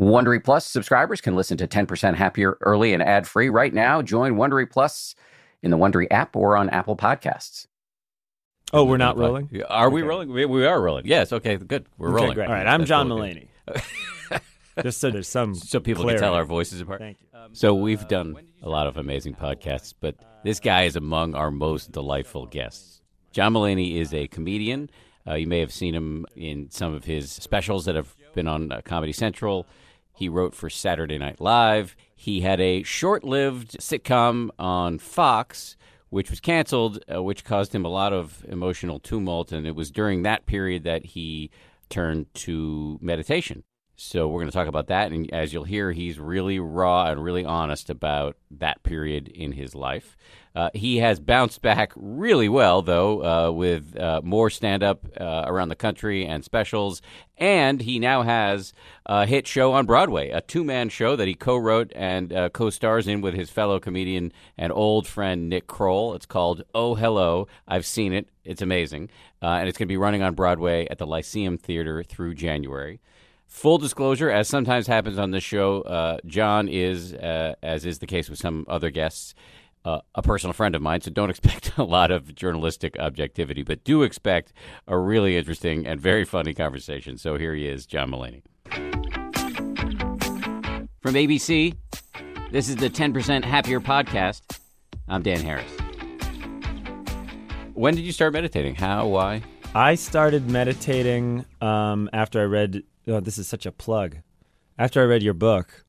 Wondery Plus subscribers can listen to 10% Happier early and ad free right now. Join Wondery Plus in the Wondery app or on Apple Podcasts. Oh, we're not rolling? Yeah, Are we rolling? We, we are rolling. Yes. Okay. Good. We're Okay, rolling. great. All right, I'm That's John totally good. Mulaney. Just so there's some So people clarity. can tell our voices apart. Thank you. So we've done a lot of amazing podcasts, but this guy is among our most delightful guests. John Mulaney is a comedian. Uh, you may have seen him in some of his specials that have been on uh, Comedy Central. He wrote for Saturday Night Live. He had a short-lived sitcom on Fox, which was canceled, uh, which caused him a lot of emotional tumult, and it was during that period that he turned to meditation. So we're going to talk about that, and as you'll hear, he's really raw and really honest about that period in his life. Uh, he has bounced back really well, though, uh, with uh, more stand-up uh, around the country and specials, and he now has a hit show on Broadway, a two-man show that he co-wrote and uh, co-stars in with his fellow comedian and old friend Nick Kroll. It's called Oh Hello. I've seen it; it's amazing, uh, and it's going to be running on Broadway at the Lyceum Theater through January. Full disclosure, as sometimes happens on this show, John is, as is the case with some other guests, uh, a personal friend of mine, so don't expect a lot of journalistic objectivity, but do expect a really interesting and very funny conversation. So here he is, John Mulaney. From ABC, this is the 10% Happier podcast. I'm Dan Harris. When did you start meditating? How? Why? I started meditating um, after I read. Oh, this is such a plug. After I read your book,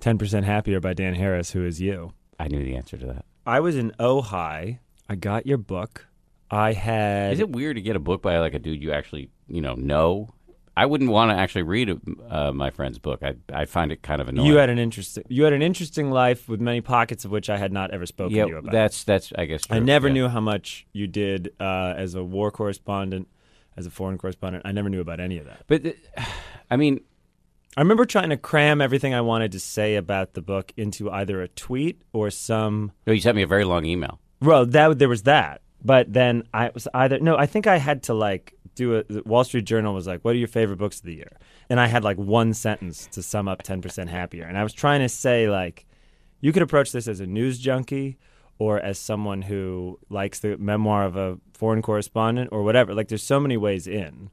10% Happier by Dan Harris, who is you. I knew the answer to that. I was in Ojai. I got your book. I had. Is it weird to get a book by like a dude you actually you know know? I wouldn't want to actually read uh, my friend's book. I I find it kind of annoying. You had an interesting. You had an interesting life with many pockets of which I had not ever spoken yeah, to you about. that's that's I guess. I never Yeah. knew how much you did uh, as a war correspondent, as a foreign correspondent. I never knew about any of that. But th- I mean, I remember trying to cram everything I wanted to say about the book into either a tweet or some. no, you sent me a very long email. Well, that there was that, but then I was either no. I think I had to like do a. The Wall Street Journal was like, "What are your favorite books of the year?" And I had like one sentence to sum up ten percent happier, and I was trying to say like, you could approach this as a news junkie or as someone who likes the memoir of a foreign correspondent or whatever. Like, there's so many ways in,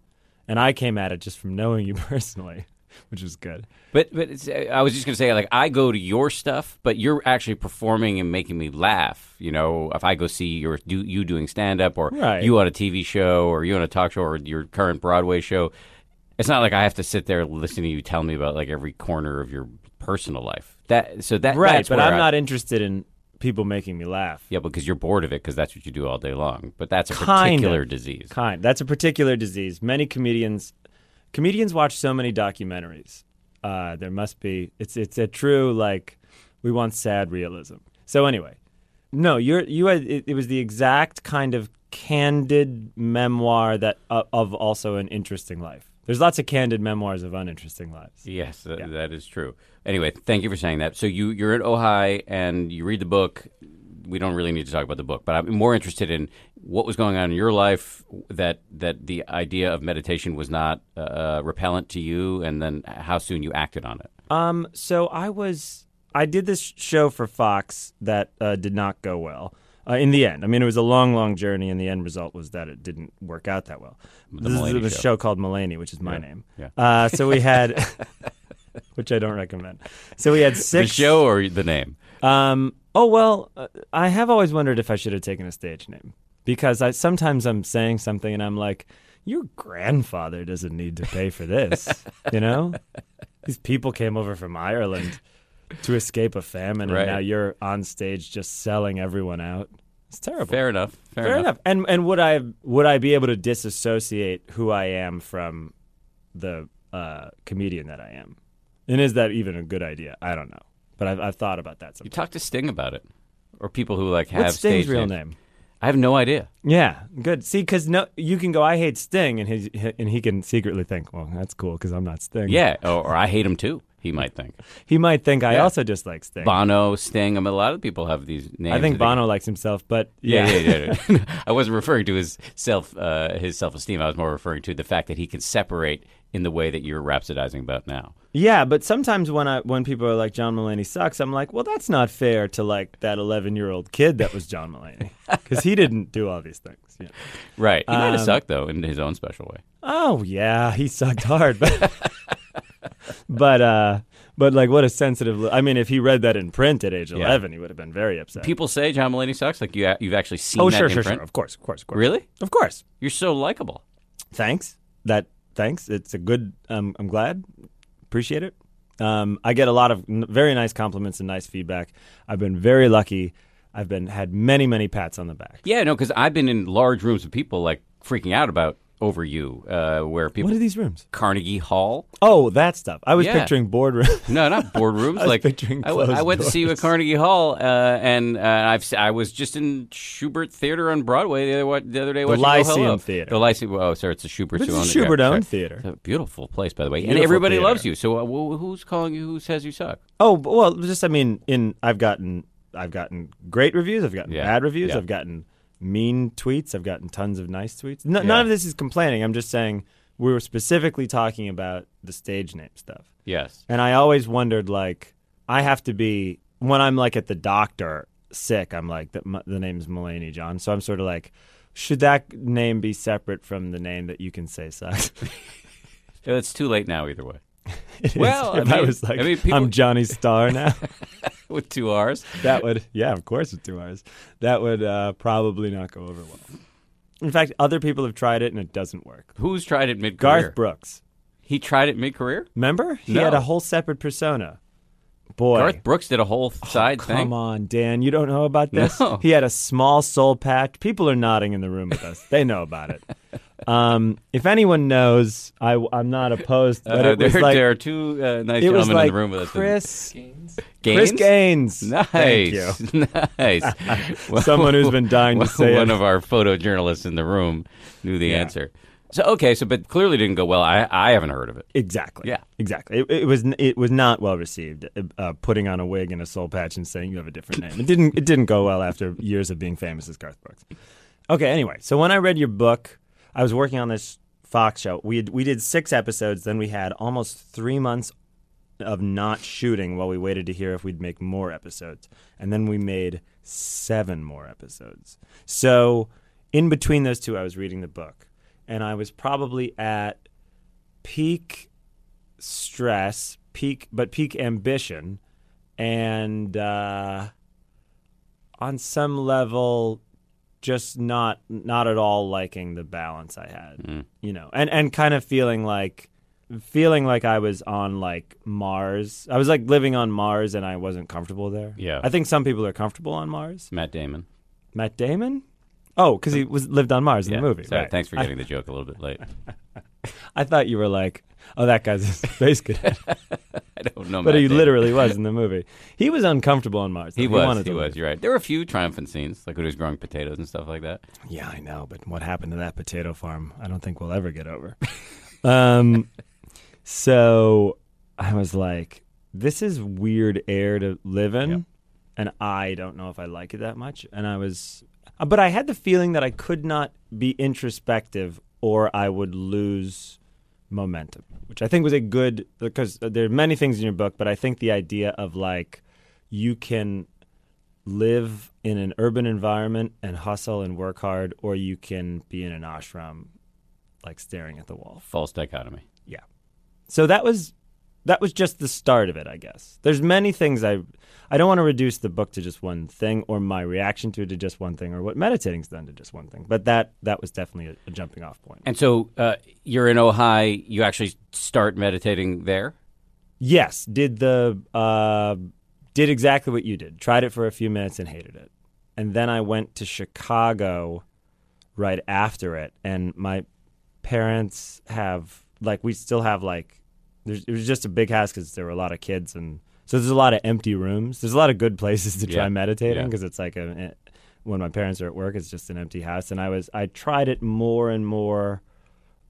and I came at it just from knowing you personally, which is good. But but it's, I was just gonna say like I go to your stuff, but you're actually performing and making me laugh. You know, if I go see your do you doing stand up or Right. you on a TV show or you on a talk show or your current Broadway show, it's not like I have to sit there listening to you tell me about like every corner of your personal life. That so that Right, that's but I'm I- not interested in people making me laugh. Yeah, because you're bored of it because that's what you do all day long. But that's a Kind particular of. disease. Kind. That's a particular disease. Many comedians comedians watch so many documentaries. Uh, there must be it's it's a true like we want sad realism. So anyway, no, you're you had it, it was the exact kind of candid memoir that uh, of also an interesting life. There's lots of candid memoirs of uninteresting lives. Yes, th- Yeah. that is true. Anyway, thank you for saying that. So you you're at Ojai and you read the book. We don't really need to talk about the book, but I'm more interested in what was going on in your life that that the idea of meditation was not uh, repellent to you, and then how soon you acted on it. Um, so I was I did this show for Fox that uh, did not go well. Uh, in the end, I mean, it was a long, long journey, and the end result was that it didn't work out that well. The this Mulaney is a Show. show called Mulaney, which is my Yeah, name. yeah. Uh, so we had, which I don't recommend. So we had six. The show or the name? Um. Oh well, uh, I have always wondered if I should have taken a stage name because I sometimes I'm saying something and I'm like, your grandfather doesn't need to pay for this, you know. These people came over from Ireland to escape a famine, Right. and now you're on stage just selling everyone out. It's terrible. Fair enough. Fair, Fair enough. And and would I would I be able to disassociate who I am from the uh, comedian that I am? And is that even a good idea? I don't know. But I've, I've thought about that. You Sometimes. talked to Sting about it, or people who like have What's Sting's stage real names. name? I have no idea. Yeah, good. See, because no, you can go. I hate Sting, and he and he can secretly think, well, that's cool because I'm not Sting. Yeah, or, or I hate him too. He might think he might think I Yeah. also dislike Sting. Bono, Sting. I mean, a lot of people have these names. I think that they- Bono likes himself, but Yeah, yeah, yeah, yeah. yeah. I wasn't referring to his self, uh, his self esteem. I was more referring to the fact that he can separate in the way that you're rhapsodizing about now. Yeah, but sometimes when I when people are like John Mulaney sucks, I'm like, well, that's not fair to like that 11 year old kid that was John Mulaney because he didn't do all these things. Yeah. Right. He might have Um, sucked though in his own special way. Oh yeah, he sucked hard, but but uh, but like what a sensitive. Li- I mean, if he read that in print at age Yeah. 11, he would have been very upset. People say John Mulaney sucks. Like you, you've actually seen oh that sure, in sure, print. sure. Of course, of course, of course. Really? Of course. You're so likable. Thanks. That thanks. It's a good. Um, I'm glad. Appreciate it. Um, I get a lot of n- very nice compliments and nice feedback. I've been very lucky. I've been had many many pats on the back. Yeah, no, because I've been in large rooms of people like freaking out about over you, uh, where people What are these rooms? Carnegie Hall. Oh, that stuff. I was Yeah. picturing boardroom. No, not boardrooms. I was like picturing I, w- I closed went to see you at doors. Carnegie Hall, uh, and uh, I've s- I was just in Shubert Theater on Broadway the other wa- the other day. watching Go Lyceum Hello. Theater. The Lyceum. Oh, sorry, it's the Shubert. But it's a owned it. Shubert sorry. owned theater. Beautiful place, by the way, and Beautiful everybody theater. loves you. So uh, wh- who's calling you? Who says you suck? Oh, b- well, just I mean, in I've gotten I've gotten great reviews. I've gotten Yeah. bad reviews. Yeah. I've gotten mean tweets. I've gotten tons of nice tweets. No, Yeah. None of this is complaining. I'm just saying we were specifically talking about the stage name stuff. Yes. And I always wondered, like, I have to be when I'm like at the doctor sick. I'm like, the, the name's Mulaney John, so I'm sort of like, should that name be separate from the name that you can say sucks? It's too late now, either way. It. Well, I if I, mean- was like, I mean, people- I'm Johnny Star now. With two R's. that would, yeah, of course, with two R's. That would uh, probably not go over well. In fact, other people have tried it and it doesn't work. Who's tried it mid career? Garth Brooks, He tried it mid career. remember? He No. had a whole separate persona. Boy, Garth Brooks did a whole side Come thing. Come on, Dan. You don't know about this? No. He had a small soul patch. People are nodding in the room with us. They know about it. Um, if anyone knows, I, am not opposed. But Uh, it was there, like there are two uh, nice gentlemen like in the room with us. Chris Gaines? Chris Gaines. Nice. Thank you. nice. Someone who's been dying to well, say One it. of our photojournalists in the room knew the Yeah. answer. So okay, so but clearly didn't go well. I I haven't heard of it. Exactly. Yeah. Exactly. It, it was it was not well received. Uh, putting on a wig and a soul patch and saying you have a different name. It didn't it didn't go well after years of being famous as Garth Brooks. Okay. Anyway, so when I read your book, I was working on this Fox show. We had, we did six episodes. Then we had almost three months of not shooting while we waited to hear if we'd make more episodes. And then we made seven more episodes. So in between those two, I was reading the book, and I was probably at peak stress, peak but peak ambition, and uh, on some level, just not not at all liking the balance I had, you know, and and kind of feeling like feeling like I was on like Mars. I was like living on Mars, and I wasn't comfortable there. Yeah. I think some people are comfortable on Mars. Matt Damon. Matt Damon. Oh, because he was lived on Mars in Yeah. the movie. Sorry, right. Thanks for getting the joke a little bit late. I thought you were like, oh, that guy's a space cadet. I don't know. but Matt he Damon. literally was in the movie. He was uncomfortable on Mars. though. He was. wanted He to was. You're right. There were a few triumphant scenes, like when he was growing potatoes and stuff like that. Yeah, I know. But what happened to that potato farm? I don't think we'll ever get over. um, so I was like, this is weird air to live in, and I don't know if I like it that much. And I was, Uh, but I had the feeling that I could not be introspective, or I would lose momentum, which I think was a good because there are many things in your book, but I think the idea of like you can live in an urban environment and hustle and work hard, or you can be in an ashram, like staring at the wall. False dichotomy. Yeah. So that was that was just the start of it, I guess. There's many things I I don't want to reduce the book to just one thing, or my reaction to it to just one thing, or what meditating's done to just one thing. But that that was definitely a, a jumping off point. And so uh, you're in Ojai. You actually start meditating there. Yes, did the uh, did exactly what you did. Tried it for a few minutes and hated it, and then I went to Chicago right after it. And my parents have like we still have like there's, it was just a big house because there were a lot of kids and so there's a lot of empty rooms. There's a lot of good places to try Yeah, meditating yeah. because it's like a eh, when my parents are at work, it's just an empty house. And I was I tried it more and more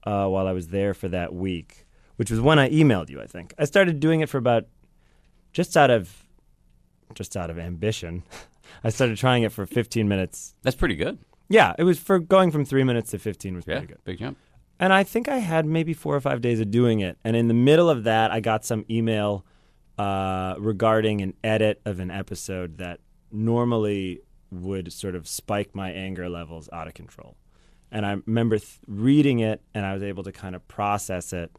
uh, while I was there for that week, which was when I emailed you. I think I started doing it for about just out of just out of ambition. I started trying it for 15 minutes. That's pretty good. Yeah, it was for going from three minutes to 15 was Yeah, pretty good. big jump. And I think I had maybe four or five days of doing it. And in the middle of that, I got some email uh, regarding an edit of an episode that normally would sort of spike my anger levels out of control. And I remember th- reading it and I was able to kind of process it.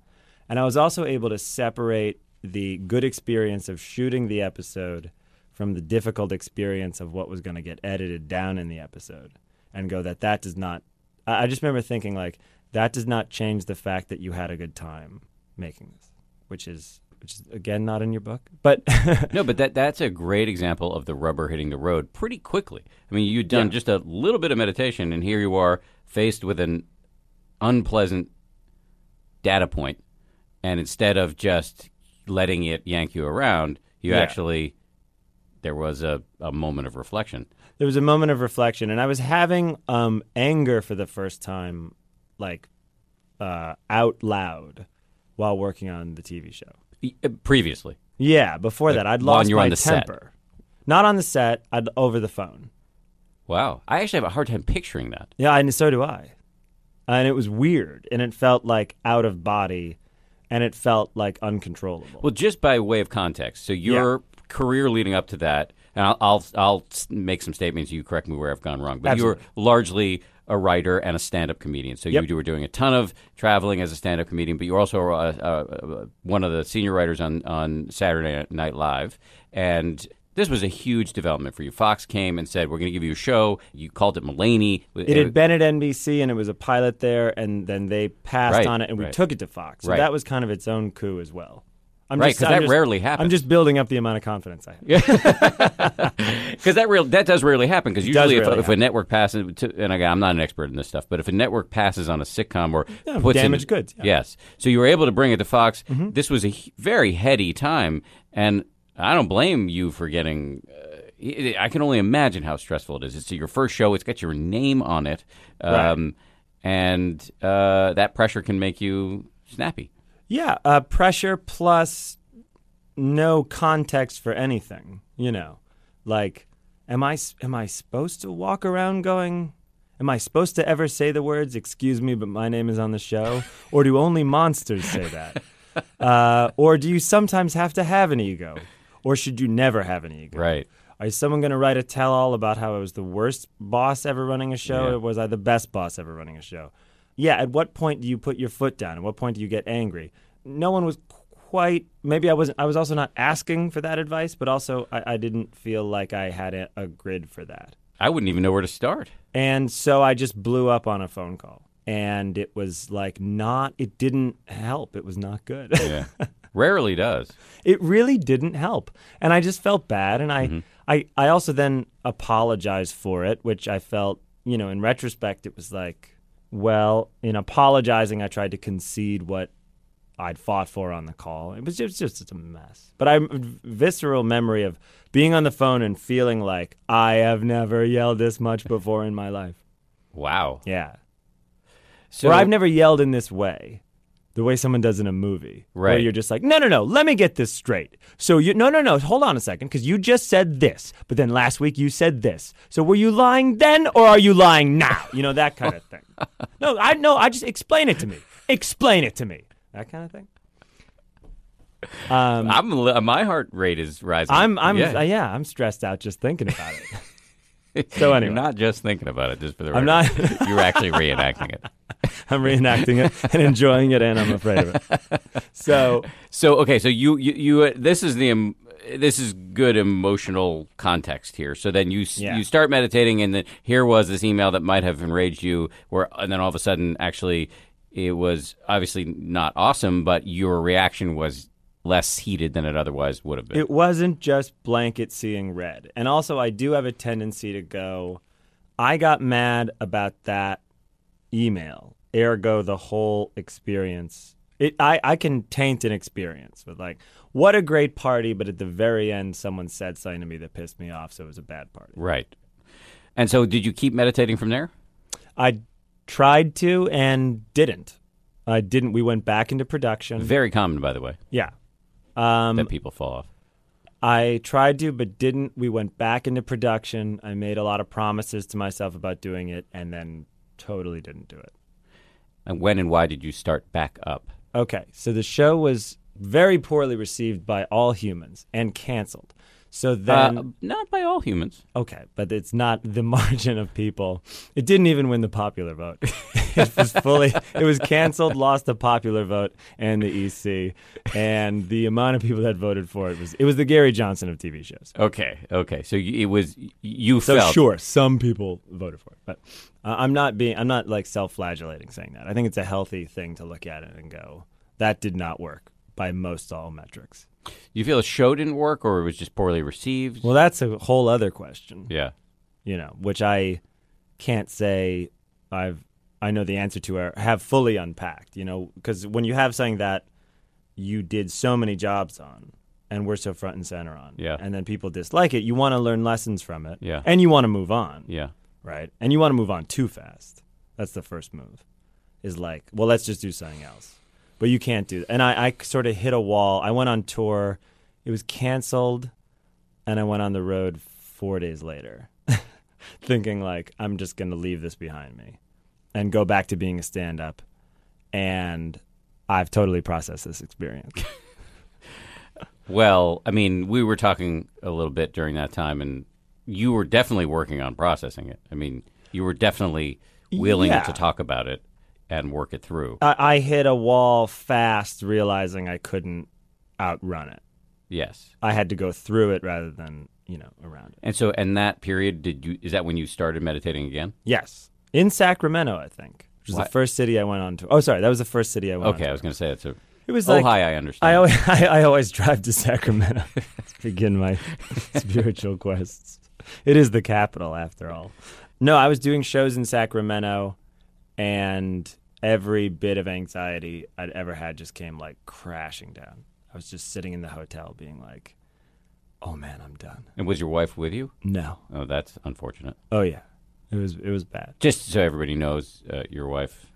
And I was also able to separate the good experience of shooting the episode from the difficult experience of what was going to get edited down in the episode and go that that does not I I just remember thinking like that does not change the fact that you had a good time making this, which is which is again not in your book, but No, but that that's a great example of the rubber hitting the road pretty quickly. I mean, you'd done Yeah. just a little bit of meditation, and here you are faced with an unpleasant data point, and instead of just letting it yank you around, you Yeah. actually there was a, a moment of reflection. there was a moment of reflection, and I was having um, anger for the first time, like uh, out loud, while working on the TV show. Uh, Previously, Yeah, before Like, that, I'd lost my on the set. temper. Not on the set, I'd over the phone. wow, I actually have a hard time picturing that. Yeah, and so do I. And it was weird, and it felt like out of body, and it felt like uncontrollable. Well, just by way of context, so your career leading up to that, and I'll, I'll I'll make some statements. You correct me where I've gone wrong, but Absolutely. you were largely a writer and a stand-up comedian. So Yep. you were doing a ton of traveling as a stand-up comedian, but you were also uh, uh, uh, one of the senior writers on on Saturday Night Live, and. This was a huge development for you. Fox came and said, "We're going to give you a show." You called it Mulaney. it had been at NBC, and it was a pilot there, and then they passed Right, on it, and we right. took it to Fox. So Right. that was kind of its own coup as well. I'm Right, just- 'cause that just- rarely happens. I'm just building up the amount of confidence I have. Because that real that does rarely happen. Because usually, if, rarely if a network passes, to, and again, I'm not an expert in this stuff, but if a network passes on a sitcom or Yeah, puts in- goods, yeah. Mm-hmm. yes. So you were able to bring it to Fox. This was a very heady time, and I don't blame you for getting. Uh, I I can only imagine how stressful it is. It's your first show. It's got your name on it, um, and uh, that pressure can make you snappy. Yeah, uh, pressure plus no context for anything. You know, like, am I am I supposed to walk around going? Am I supposed to ever say the words "Excuse me, but my name is on the show"? or do only monsters say that? uh, or do you sometimes have to have an ego? Or should you never have an ego? Right. Is someone going to write a tell-all about how I was the worst boss ever running a show, Yeah. or was I the best boss ever running a show? Yeah. At what point do you put your foot down? At what point do you get angry? No one was quite. Maybe I wasn't. I was also not asking for that advice, but also I, I didn't feel like I had a, a grid for that, I wouldn't even know where to start. and so I just blew up on a phone call, and it was like not. It didn't help. It was not good. Yeah. Rarely does. it really didn't help and i just felt bad and i mm-hmm. I, I also then apologized for it which i felt you know in retrospect it was like well in apologizing i tried to concede what i'd fought for on the call. It was just, just a mess. But i visceral memory of being on the phone and feeling like i have never yelled this much before in my life. Wow. yeah. So or i've never yelled in this way the way someone does in a movie where Right. you're just like no no no let me get this straight. So you no no no hold on a second because you just said this but then last week you said this. So were you lying then or are you lying now? You know that kind of thing. No i no i just explain it to me. Explain it to me that kind of thing um, I'm li- my heart rate is rising. i'm i'm yeah. uh, yeah i'm stressed out just thinking about it so anyway. You're not just thinking about it, just for the I'm not- You're actually reenacting it. i'm reenacting it and enjoying it and i'm afraid of it so So okay, so you you, you uh, this is the em- this is good emotional context here. So then you Yeah. you start meditating, and then here was this email that might have enraged you, where and then all of a sudden, actually, it was obviously not awesome, but your reaction was less heated than it otherwise would have been. It wasn't just blanket seeing red. And also, I do have a tendency to go, I got mad about that email, ergo, the whole experience. It, I, I can taint an experience with, like, what a great party, but at the very end, someone said something to me that pissed me off, so it was a bad party. right. And so, did you keep meditating from there? I tried to and didn't. I didn't. We went back into production. Very common, by the way, yeah. Um, that people fall off. I tried to, but didn't. We went back into production. I made a lot of promises to myself about doing it, and then totally didn't do it. And when and why did you start back up? Okay, so the show was very poorly received by all humans and canceled. So then, uh, not by all humans. okay, but it's not the margin of people. It didn't even win the popular vote. it was fully, it was canceled, lost the popular vote and the EC, and the amount of people that voted for it was it was the Gary Johnson of TV shows. Okay, okay. So it was you So felt sure, some people voted for it, but uh, I'm not being, I'm not like self-flagellating saying that. I think it's a healthy thing to look at it and go, that did not work by most all metrics. You feel the show didn't work or it was just poorly received. Well, that's a whole other question, yeah. you know, which I can't say I've I know the answer to or have fully unpacked, you know, because when you have something that you did so many jobs on and we're so front and center on, Yeah. and then people dislike it, you want to learn lessons from it, Yeah. and you want to move on, Yeah. right? And you want to move on too fast. That's the first move. Is like, well, let's just do something else. But you can't do that. And I, I sort of hit a wall. I went on tour. It was canceled, and I went on the road four days later, thinking like I'm just going to leave this behind me and go back to being a stand-up. And I've totally processed this experience. Well, I mean, we were talking a little bit during that time, and you were definitely working on processing it. I mean, you were definitely willing Yeah. to talk about it and work it through. I, I hit a wall fast, realizing I couldn't outrun it. yes. I had to go through it rather than you know around it. And so, in that period, did you? Is that when you started meditating again? Yes, in Sacramento, I think, which was Why- the first city I went on to. Oh, sorry, that was the first city I went. To. Okay, I was going to say that's a. It was oh, like hi, I understand. I always, I, I always drive to Sacramento to begin my spiritual quests. It is the capital, after all. No, I was doing shows in Sacramento, and every bit of anxiety I'd ever had just came like crashing down. I was just sitting in the hotel, being like, "Oh man, I'm done." and was your wife with you? No. Oh, that's unfortunate. Oh yeah, it was it was bad. Just so everybody knows, uh, your wife.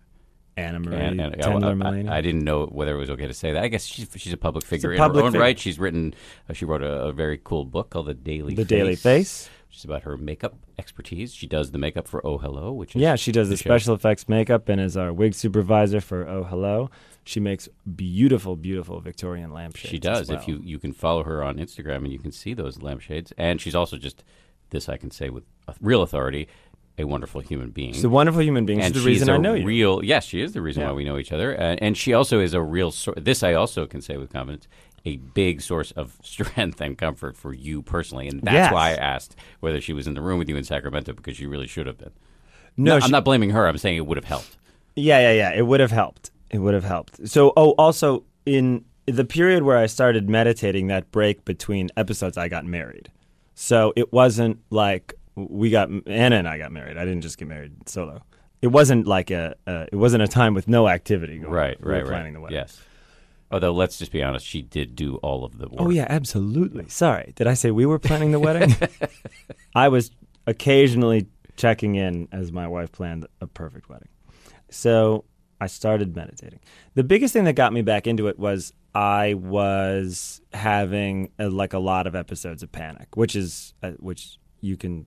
Annamarie And, and- Tendler I-. I, I didn't know whether it was okay to say that. I guess she's she's a public figure in public her own figure. right. She's written. Uh, she wrote a, a very cool book called The Daily the Face, Daily Face. which is about her makeup expertise. She does the makeup for Oh Hello, which is Yeah, she does the, show. special effects makeup and is our wig supervisor for Oh Hello. She makes beautiful, beautiful Victorian lampshades. She does. well. If you you can follow her on Instagram and you can see those lampshades, and she's also just this I can say with real authority, a wonderful human being. she's a wonderful human being. and she's the reason a I know you. real yes, she is the reason Yeah. why we know each other, uh, and she also is a real. sor- This I also can say with confidence, a big source of strength and comfort for you personally, and that's Yes. why I asked whether she was in the room with you in Sacramento because she really should have been. no, No, she- I'm not blaming her. I'm saying it would have helped. Yeah, yeah, yeah. It would have helped. It would have helped. So, oh, also in the period where I started meditating, that break between episodes, I got married. So it wasn't like we got Anna and I got married. I didn't just get married solo. It wasn't like a. Uh, it wasn't a time with no activity going. Right, on. We right, were right. Planning the wedding. Yes. Although let's just be honest, she did do all of the work. Oh yeah, absolutely. Sorry, did I say we were planning the wedding? I was occasionally checking in as my wife planned a perfect wedding. So I started meditating. The biggest thing that got me back into it was I was having uh like a lot of episodes of panic, which is uh, which you can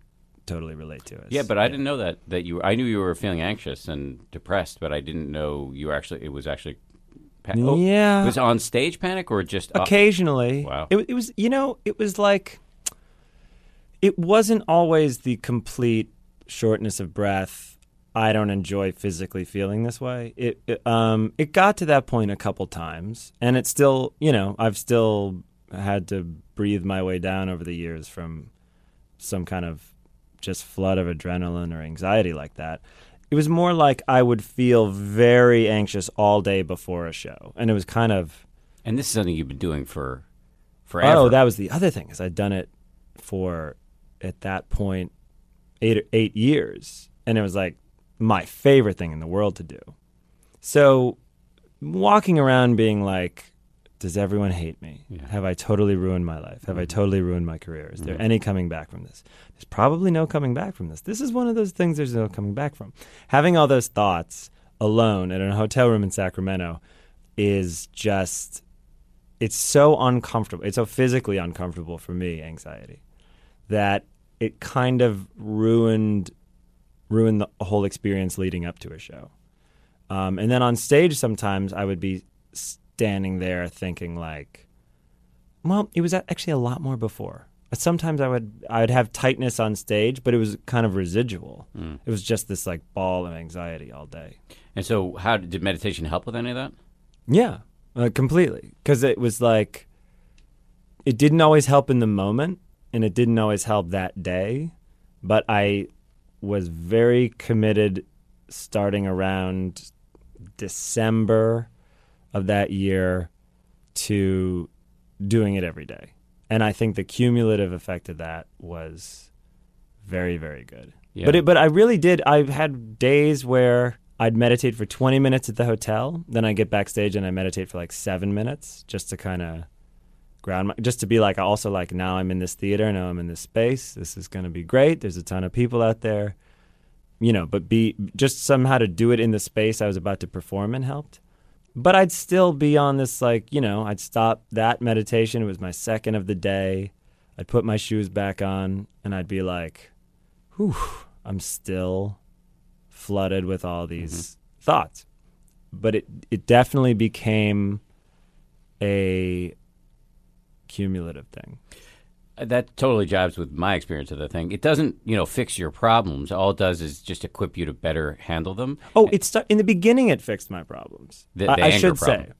totally relate to. it. Yeah, but I didn't know that that you. I knew you were feeling anxious and depressed, but I didn't know you were actually. It was actually. Pa- oh, Yeah. it was on stage panic or just uh, occasionally. Wow. It, it was, you know, it was like, it wasn't always the complete shortness of breath. I don't enjoy physically feeling this way. It, it um it got to that point a couple times, and it's still, you know, I've still had to breathe my way down over the years from some kind of just flood of adrenaline or anxiety like that. It was more like I would feel very anxious all day before a show, and it was kind of And this is something you've been doing for forever. Oh, that was the other thing is I'd done it for at that point eight eight years, and it was like my favorite thing in the world to do. So walking around being like, does everyone hate me? Yeah. Have I totally ruined my life? Have I totally ruined my career? Is there any coming back from this? There's probably no coming back from this. This is one of those things there's no coming back from. Having all those thoughts alone in a hotel room in Sacramento is just it's so uncomfortable. It's so physically uncomfortable for me, anxiety, that it kind of ruined ruined the whole experience leading up to a show. Um, and then on stage, sometimes I would be standing there thinking like, well, it was actually a lot more before. Sometimes I would I would have tightness on stage, but it was kind of residual. Mm. It was just this like ball of anxiety all day. And so, how did, did meditation help with any of that? Yeah, uh, completely. Because it was like, it didn't always help in the moment, and it didn't always help that day. But I was very committed starting around December of that year to doing it every day. And I think the cumulative effect of that was very, very good. Yeah. But it, but I really did. I've had days where I'd meditate for 20 minutes at the hotel, then I get backstage and I meditate for like seven minutes just to kind of ground my, just to be like, also like now I'm in this theater, now I'm in this space. This is going to be great. There's a ton of people out there, you know. But be just somehow to do it in the space I was about to perform in helped but I'd still be on this like you know I'd stop that meditation. It was my second of the day. I'd put my shoes back on and I'd be like, "Whew, I'm still flooded with all these mm-hmm. thoughts." But it it definitely became a cumulative thing. That totally jives with my experience of the thing. It doesn't, you know, fix your problems. All it does is just equip you to better handle them. Oh, it's in the beginning. It fixed my problems. The, the I, I should problem. say,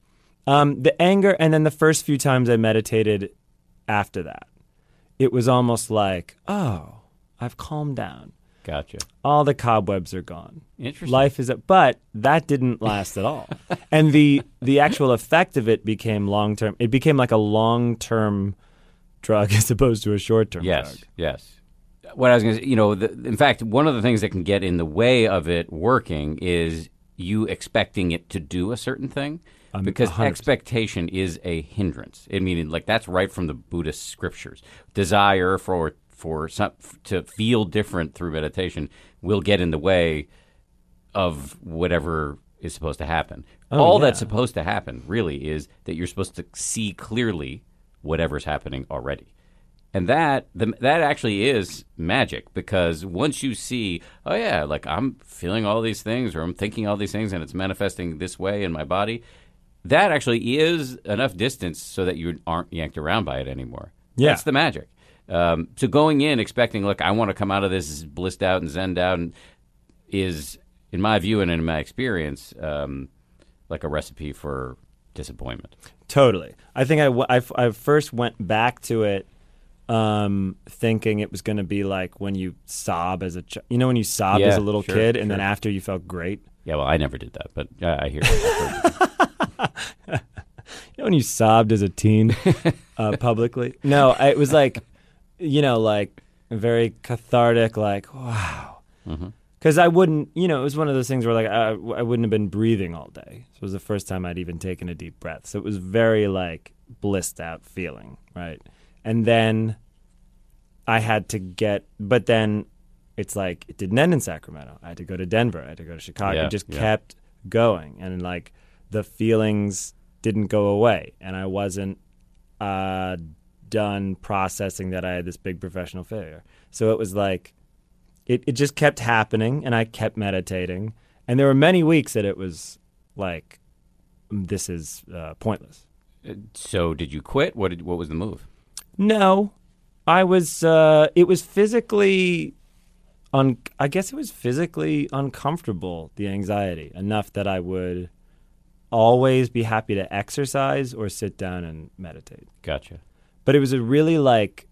um, the anger, and then the first few times I meditated after that, it was almost like, oh, I've calmed down. Gotcha. All the cobwebs are gone. Interesting. Life is, a, but that didn't last at all. and the the actual effect of it became long term. It became like a long term drug as opposed to a short term yes, drug. Yes. What I was going to say, you know, the, in fact, one of the things that can get in the way of it working is you expecting it to do a certain thing. Um, because 100%. expectation is a hindrance. It mean, like that's right from the Buddhist scriptures. Desire for for some, to feel different through meditation will get in the way of whatever is supposed to happen. Oh, All yeah. that's supposed to happen really is that you're supposed to see clearly whatever's happening already. And that the, that actually is magic because once you see, oh yeah, like I'm feeling all these things or I'm thinking all these things and it's manifesting this way in my body, that actually is enough distance so that you aren't yanked around by it anymore. Yeah. That's the magic. Um, so going in expecting, look, I want to come out of this blissed out and zened out, and is, in my view and in my experience, um, like a recipe for disappointment. Totally. I think I, w- I, f- I first went back to it um, thinking it was going to be like when you sob as a ch- you know when you sob Yeah, as a little sure, kid and then after you felt great. Yeah, well, I never did that, but uh, I hear. You know when you sobbed as a teen uh, publicly? No, I, it was like you know like very cathartic like wow. Mhm. Because I wouldn't, you know, it was one of those things where like I, I wouldn't have been breathing all day. So it was the first time I'd even taken a deep breath. So it was very like blissed out feeling, right? And then I had to get, but then it's like it didn't end in Sacramento. I had to go to Denver. I had to go to Chicago. Yeah, it just yeah. kept going, and like the feelings didn't go away, and I wasn't uh, done processing that I had this big professional failure. So it was like it, it just kept happening, and I kept meditating, and there were many weeks that it was like this is uh, pointless. so, did you quit? What did, What was the move? No, I was. Uh, it was physically, un. I guess it was physically uncomfortable. The anxiety enough that I would always be happy to exercise or sit down and meditate. Gotcha. But it was a really like.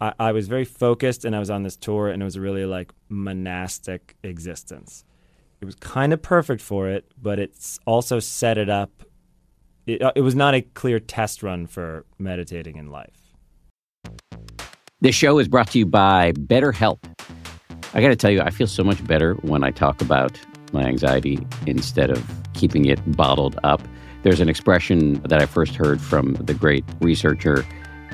I, I was very focused, and I was on this tour, and it was a really like monastic existence. It was kind of perfect for it, but it's also set it up. It, uh, it was not a clear test run for meditating in life. This show is brought to you by BetterHelp. I got to tell you, I feel so much better when I talk about my anxiety instead of keeping it bottled up. There's an expression that I first heard from the great researcher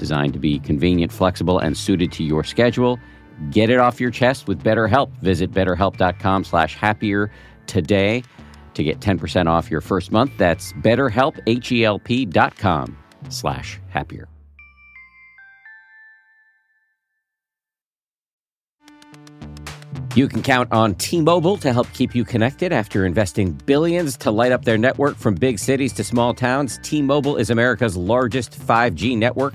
designed to be convenient, flexible, and suited to your schedule. Get it off your chest with BetterHelp. Visit betterhelp.com slash happier today to get 10% off your first month. That's betterhelp, H-E-L-P dot com slash happier. You can count on T-Mobile to help keep you connected after investing billions to light up their network from big cities to small towns. T-Mobile is America's largest 5G network.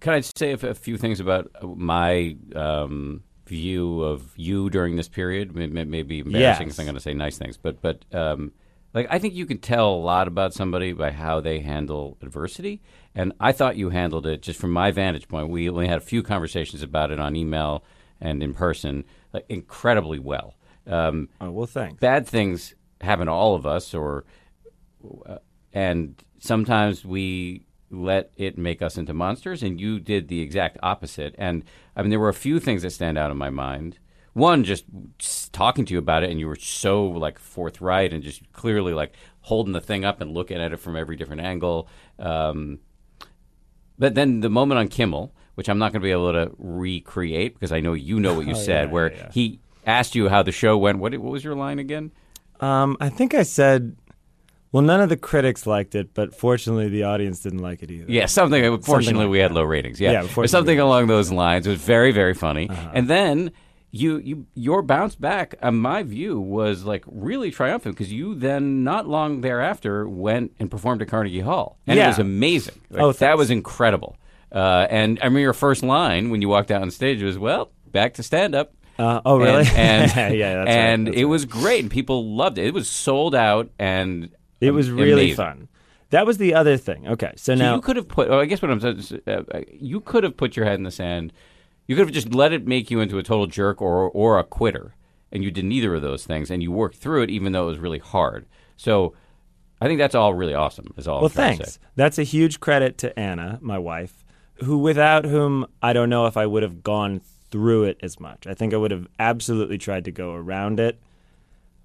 Can I say a, few things about my um, view of you during this period? Maybe embarrassing yes. I'm going to say nice things, but but um, like I think you can tell a lot about somebody by how they handle adversity. And I thought you handled it just from my vantage point. We only had a few conversations about it on email and in person, like, incredibly well. Um, oh, well, thanks. Bad things happen to all of us, or uh, and sometimes we let it make us into monsters. And you did the exact opposite. And I mean, there were a few things that stand out in my mind one just talking to you about it and you were so like forthright and just clearly like holding the thing up and looking at it from every different angle um, but then the moment on kimmel which i'm not going to be able to recreate because i know you know what you oh, said yeah, where yeah, yeah. he asked you how the show went what, what was your line again um, i think i said well, none of the critics liked it, but fortunately, the audience didn't like it either. Yeah, something. Fortunately, something like we had low ratings. Yeah, yeah something along those lines. It was very, very funny. Uh-huh. And then you, you your bounce back, in my view, was like really triumphant because you then not long thereafter went and performed at Carnegie Hall, and yeah. it was amazing. Like, oh, that was incredible. Uh, and I remember your first line when you walked out on stage was, "Well, back to stand up." Uh, oh, really? And, and yeah, and right, it right. was great, and people loved it. It was sold out, and it was really amazing. fun. That was the other thing. Okay, so, so now you could have put. Oh, I guess what I'm saying, uh, uh, you could have put your head in the sand you could have just let it make you into a total jerk or or a quitter, and you did neither of those things, and you worked through it even though it was really hard. So I think that's all really awesome. Is all. Well, thanks. That's a huge credit to Anna, my wife, who without whom I don't know if I would have gone through it as much. I think I would have absolutely tried to go around it,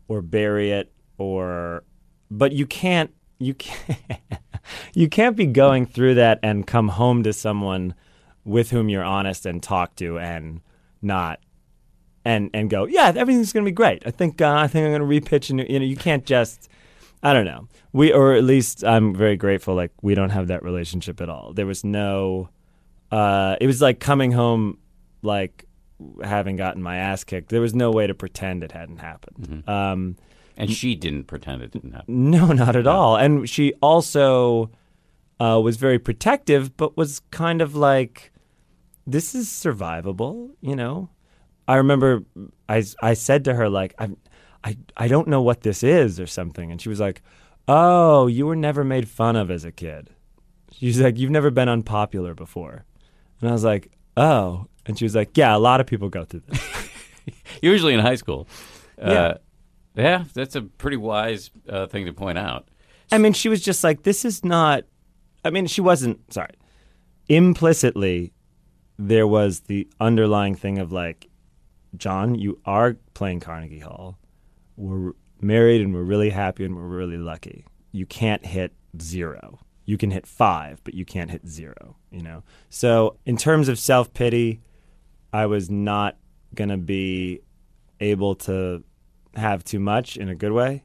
or bury it, or. But you can't. You can't. you can't be going through that and come home to someone with whom you're honest and talk to and not and and go yeah everything's gonna be great i think uh, i think i'm gonna repitch and you know you can't just i don't know we or at least i'm very grateful like we don't have that relationship at all there was no uh it was like coming home like having gotten my ass kicked there was no way to pretend it hadn't happened mm-hmm. um and she didn't pretend it didn't happen no not at no. all and she also uh, was very protective but was kind of like this is survivable, you know. I remember I, I said to her like I I I don't know what this is or something and she was like, "Oh, you were never made fun of as a kid." She's like, "You've never been unpopular before." And I was like, "Oh." And she was like, "Yeah, a lot of people go through this." Usually in high school. Uh, yeah, that's a pretty wise uh, thing to point out. I mean, she was just like, "This is not." I mean, she wasn't sorry. Implicitly, there was the underlying thing of like, John, you are playing Carnegie Hall. We're married and we're really happy and we're really lucky. You can't hit zero. You can hit five, but you can't hit zero, you know? So, in terms of self pity, I was not going to be able to have too much in a good way.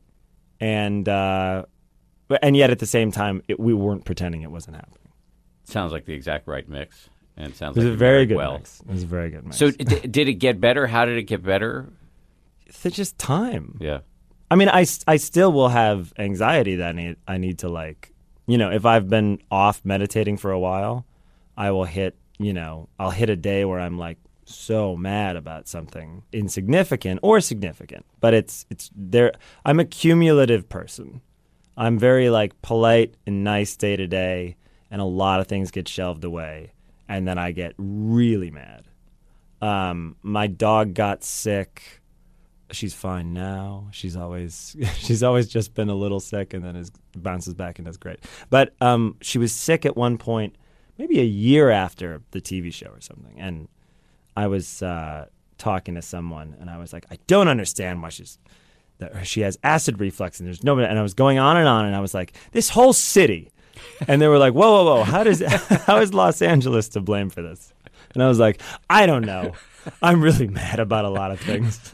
And, uh, and yet at the same time, it, we weren't pretending it wasn't happening. Sounds like the exact right mix and it sounds it was like a very good well. mix. It was a very good mix. So d- did it get better? How did it get better? It's just time. Yeah. I mean, I, I still will have anxiety that I need, I need to like, you know, if I've been off meditating for a while, I will hit, you know, I'll hit a day where I'm like so mad about something insignificant or significant, but it's it's there. I'm a cumulative person. I'm very like polite and nice day to day, and a lot of things get shelved away, and then I get really mad. Um, my dog got sick. She's fine now. She's always she's always just been a little sick, and then is bounces back and does great. But um, she was sick at one point, maybe a year after the TV show or something, and I was uh, talking to someone, and I was like, I don't understand why she's that she has acid reflux, and there's nobody. And I was going on and on, and I was like, this whole city, and they were like, whoa, whoa, whoa, how does how is Los Angeles to blame for this? And I was like, I don't know. I'm really mad about a lot of things.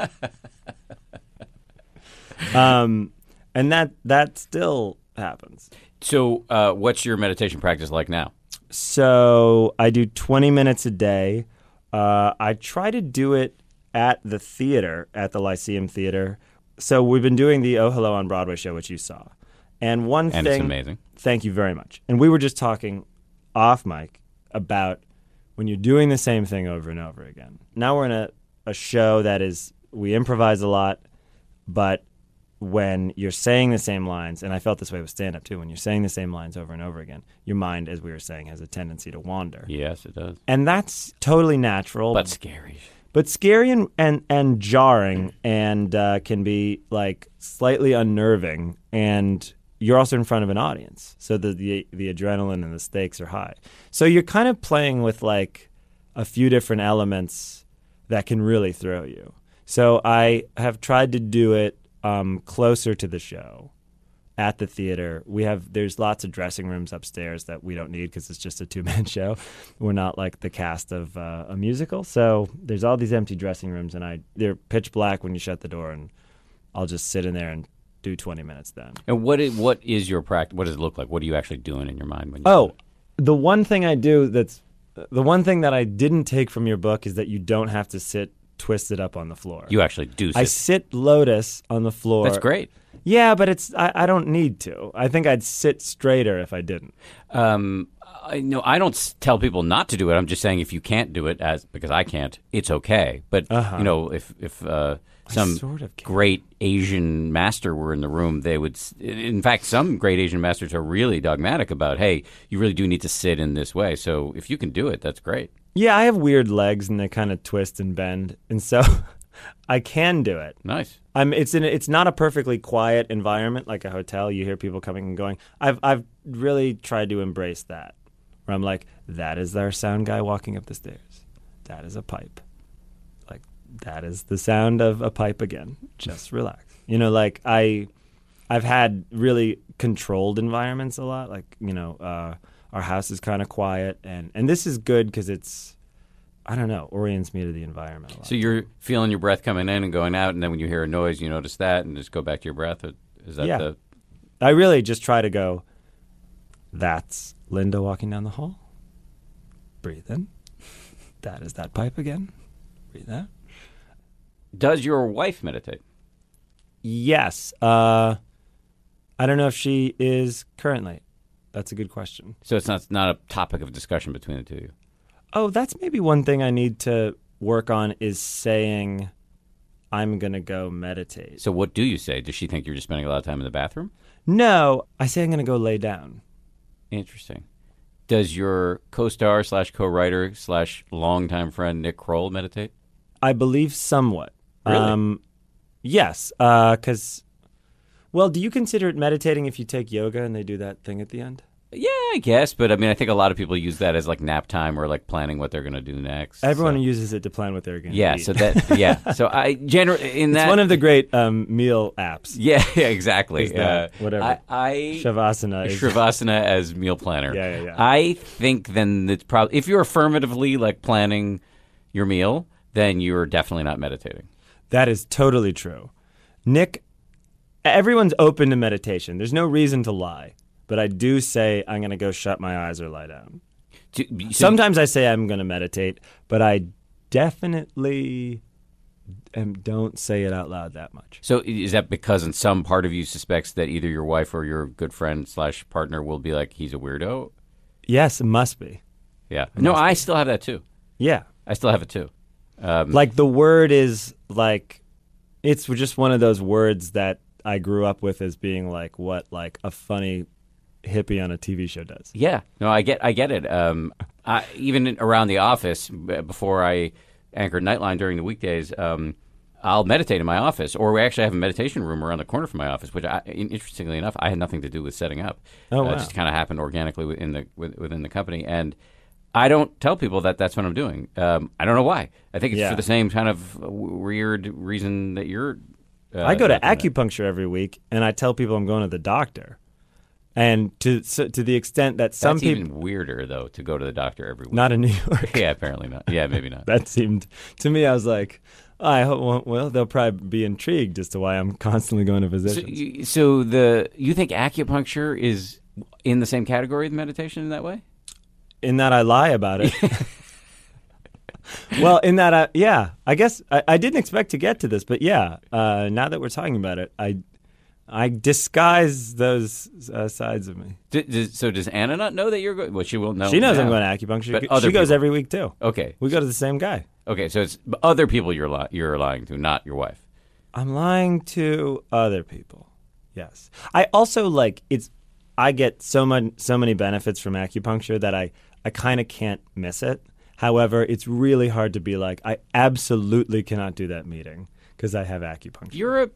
um, and that that still happens. So, uh, what's your meditation practice like now? So I do 20 minutes a day. Uh, I try to do it at the theater, at the Lyceum Theater. So we've been doing the Oh Hello on Broadway show, which you saw. And one And thing. it's amazing. Thank you very much. And we were just talking off mic about when you're doing the same thing over and over again. Now we're in a, a show that is, we improvise a lot, but when you're saying the same lines, and I felt this way with stand up too, when you're saying the same lines over and over again, your mind, as we were saying, has a tendency to wander. Yes, it does. And that's totally natural But scary. but scary and and, and jarring and uh, can be like slightly unnerving and you're also in front of an audience so the, the the adrenaline and the stakes are high so you're kind of playing with like a few different elements that can really throw you so i have tried to do it um, closer to the show at the theater. We have there's lots of dressing rooms upstairs that we don't need because it's just a two man show. We're not like the cast of uh, a musical, so there's all these empty dressing rooms, and I they're pitch black when you shut the door, and I'll just sit in there and do 20 minutes then. And what is, what is your practice? What does it look like? What are you actually doing in your mind when you? Oh, the one thing I do that's the one thing that I didn't take from your book is that you don't have to sit twisted up on the floor. You actually do. I Sit. sit lotus on the floor. That's great. Yeah, but it's I, I don't need to. I think I'd sit straighter if I didn't. Um, I no, I don't tell people not to do it. I'm just saying if you can't do it, as because I can't, it's okay. But you know, if if uh, some sort of great Asian master were in the room, they would. In fact, some great Asian masters are really dogmatic about, hey, you really do need to sit in this way. So if you can do it, that's great. Yeah, I have weird legs and they kind of twist and bend, and so I can do it. Nice. I'm. It's in. It's not a perfectly quiet environment like a hotel. You hear people coming and going. I've I've really tried to embrace that, where I'm like, that is our sound guy walking up the stairs. That is a pipe. Like that is the sound of a pipe again. Just relax. You know, like I, I've had really controlled environments a lot. Like you know, uh, our house is kind of quiet, and and this is good because it's. I don't know, orients me to the environment a lot. So you're feeling your breath coming in and going out, and then when you hear a noise, you notice that, and just go back to your breath. Is that Yeah. the? I really just try to go, that's Linda walking down the hall. Breathe in. That is that pipe again. Breathe out. Does your wife meditate? Yes. Uh, I don't know if she is currently. That's a good question. So it's not not a topic of discussion between the two of you. Oh, that's maybe one thing I need to work on is saying, I'm going to go meditate. So what do you say? Does she think you're just spending a lot of time in the bathroom? No, I say I'm going to go lay down. Interesting. Does your co-star slash co-writer slash longtime friend Nick Kroll meditate? I believe somewhat. Really? Um, yes, because. Well, do you consider it meditating if you take yoga and they do that thing at the end? Yeah, I guess, but I mean, I think a lot of people use that as like nap time or like planning what they're going to do next. Everyone So- uses it to plan what they're going to yeah. eat. So that yeah. So I generally in it's that one of the great um, meal apps. yeah, yeah exactly. Is that- Uh, whatever. I, I Shavasana. Is, Shavasana as meal planner. Yeah, yeah, yeah. I think then it's probably if you're affirmatively like planning your meal, then you're definitely not meditating. that is totally true. Nick, everyone's open to meditation. There's no reason to lie. But I do say I'm going to go shut my eyes or lie down. Do- so- Sometimes I say I'm going to meditate, but I definitely um, don't say it out loud that much. So is that because in some part of you suspects that either your wife or your good friend slash partner will be like he's a weirdo? Yes, it must be. Yeah. No, I still have that too. Yeah. I still have it too. Um, Like the word is like, it's just one of those words that I grew up with as being like what like a funny hippie on a TV show does. Yeah, no, I get, I get it. Um, I, even around the office, before I anchored Nightline during the weekdays, um, I'll meditate in my office, or we actually have a meditation room around the corner from my office, which, I, interestingly enough, I had nothing to do with setting up. Oh, Uh, wow. It just kind of happened organically within the within the company, and I don't tell people that that's what I'm doing. Um, I don't know why. I think it's Yeah. for the same kind of w- weird reason that you're. I go to acupuncture every week, and I tell people I'm going to the doctor. And to so, to the extent that some That's people, even weirder, though, to go to the doctor every week. not in New York, yeah, apparently not. Yeah, maybe not. that seemed to me. I was like, I hope. Well, they'll probably be intrigued as to why I'm constantly going to So, physicians. you, so the you think acupuncture is in the same category as meditation in that way? in that I lie about it. Well, in that, I, yeah, I guess I, I didn't expect to get to this, but yeah, uh, now that we're talking about it, I I disguise those uh, sides of me. D- does- so does Anna not know that you're going? Well, she will know. she knows I'm going to acupuncture. But she goes every week too. Okay, We go to the same guy. okay. So it's other people you're li- you're lying to, not your wife. I'm lying to other people. Yes. I also like it's I get so much so many benefits from acupuncture that I I kind of can't miss it. However, it's really hard to be like I absolutely cannot do that meeting because I have acupuncture. You're a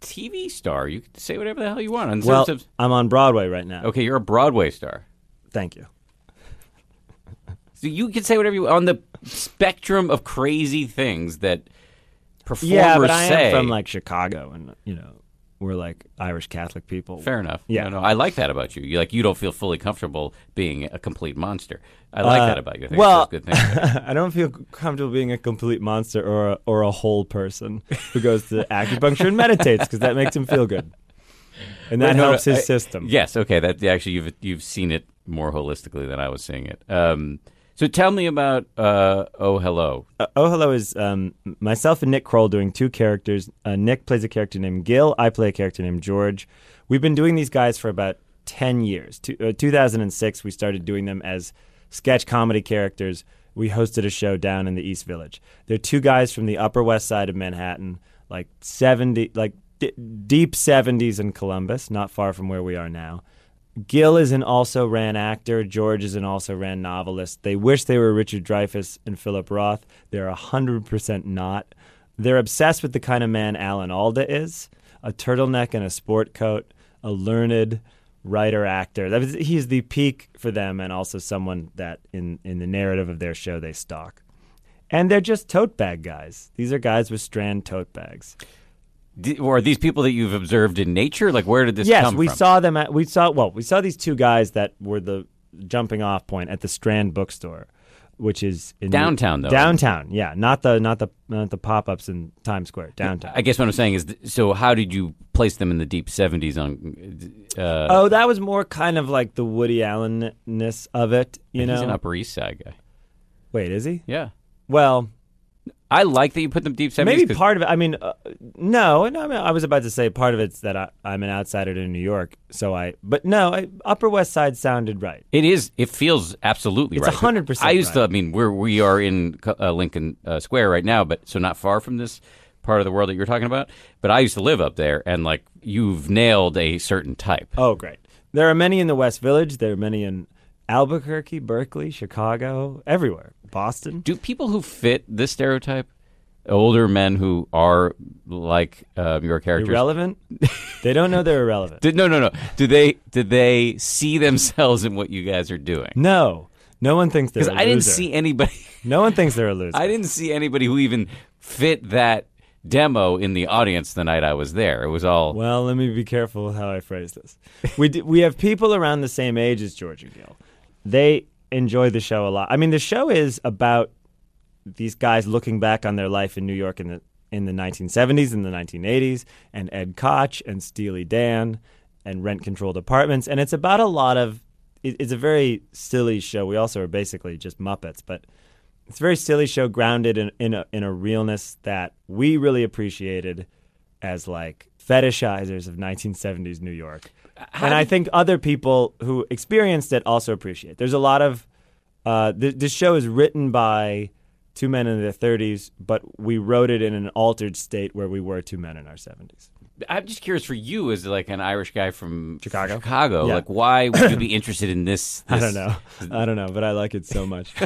TV star. You can say whatever the hell you want. On well, of- I'm on Broadway right now. okay, you're a Broadway star. Thank you. So you can say whatever you on the spectrum of crazy things that performers Yeah, but I say. am from like Chicago, and you know we're like Irish Catholic people. Fair enough. Yeah. No, no, I like that about you. You like you don't feel fully comfortable being a complete monster. I like Uh, that about you. I think well, good thing. I don't feel comfortable being a complete monster or a, or a whole person who goes to acupuncture and meditates because that makes him feel good, and that Wait, no, no, helps his I- system. Yes, okay. That actually you've you've seen it more holistically than I was seeing it. Um, so tell me about uh, Oh Hello. Uh, oh Hello is um, myself and Nick Kroll doing two characters. Uh, Nick plays a character named Gil. I play a character named George. We've been doing these guys for about ten years. Two, uh, 2006, we started doing them as sketch comedy characters. We hosted a show down in the East Village. They're two guys from the Upper West Side of Manhattan, like seventy, like d- deep seventies in Columbus, not far from where we are now. Gil is an also ran actor. George is an also ran novelist. They wish they were Richard Dreyfuss and Philip Roth. They're 100% not. They're obsessed with the kind of man Alan Alda is a turtleneck and a sport coat, a learned writer actor. He's the peak for them and also someone that in, in the narrative of their show they stalk. And they're just tote bag guys. These are guys with strand tote bags. Or are these people that you've observed in nature? Like where did this yes, come we saw them at we saw well, we saw these two guys that were the jumping off point at the Strand bookstore, which is in Downtown, though. Downtown, yeah, not the not the not the pop ups in Times Square. Downtown. I guess what I'm saying is, th- so how did you place them in the deep 70s on? Uh, oh, that was more kind of like the Woody Allen ness of it, you know? he's an Upper East Side guy. Wait, is he? Yeah, Well, I like that you put them deep 70s. maybe part of it. I mean, uh, no, no. I, mean, I was about to say part of it's that I, I'm an outsider to New York, so I. But no, I, Upper West Side sounded right. It is. It feels absolutely It's right. 100% I used to. I mean, we're we are in uh, Lincoln uh, Square right now, but so not far from this part of the world that you're talking about. But I used to live up there, and like you've nailed a certain type. Oh, great. There are many in the West Village. There are many in Albuquerque, Berkeley, Chicago, everywhere. Boston. Do people who fit this stereotype, older men who are like uh, your characters, Irrelevant? they don't know they're irrelevant. Did, no, no, no. Do they? Do they see themselves in what you guys are doing? No. No one thinks they're Because I didn't see anybody. No one thinks they're a loser. I didn't see anybody who even fit that demo in the audience the night I was there. It was all. Well, let me be careful how I phrase this. We we have people around the same age as George and Gil. They enjoy the show a lot. I mean, the show is about these guys looking back on their life in New York in the in the 1970s and the 1980s, and Ed Koch and Steely Dan and rent controlled apartments, and it's about a lot of. It, it's a very silly show. We also are basically just Muppets, but it's a very silly show grounded in in a, in a realness that we really appreciated as like fetishizers of 1970s New York. And I think other people who experienced it also appreciate. There's a lot of uh, th- this show is written by two men in their 30s, but we wrote it in an altered state where we were two men in our 70s. I'm just curious for you, as like an Irish guy from Chicago? Chicago, Yeah. like why would you be interested in this? I don't know. I don't know, but I like it so much.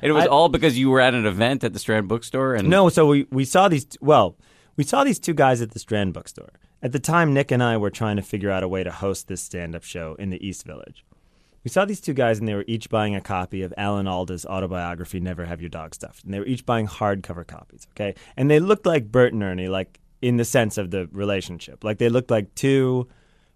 And it was I- all because you were at an event at the Strand Bookstore, and No, so we, we saw these. Well, we saw these two guys at the Strand Bookstore. At the time, Nick and I were trying to figure out a way to host this stand up show in the East Village. We saw these two guys, and they were each buying a copy of Alan Alda's autobiography, Never Have Your Dog Stuffed. And they were each buying hardcover copies, okay? And they looked like Bert and Ernie, like in the sense of the relationship. Like they looked like two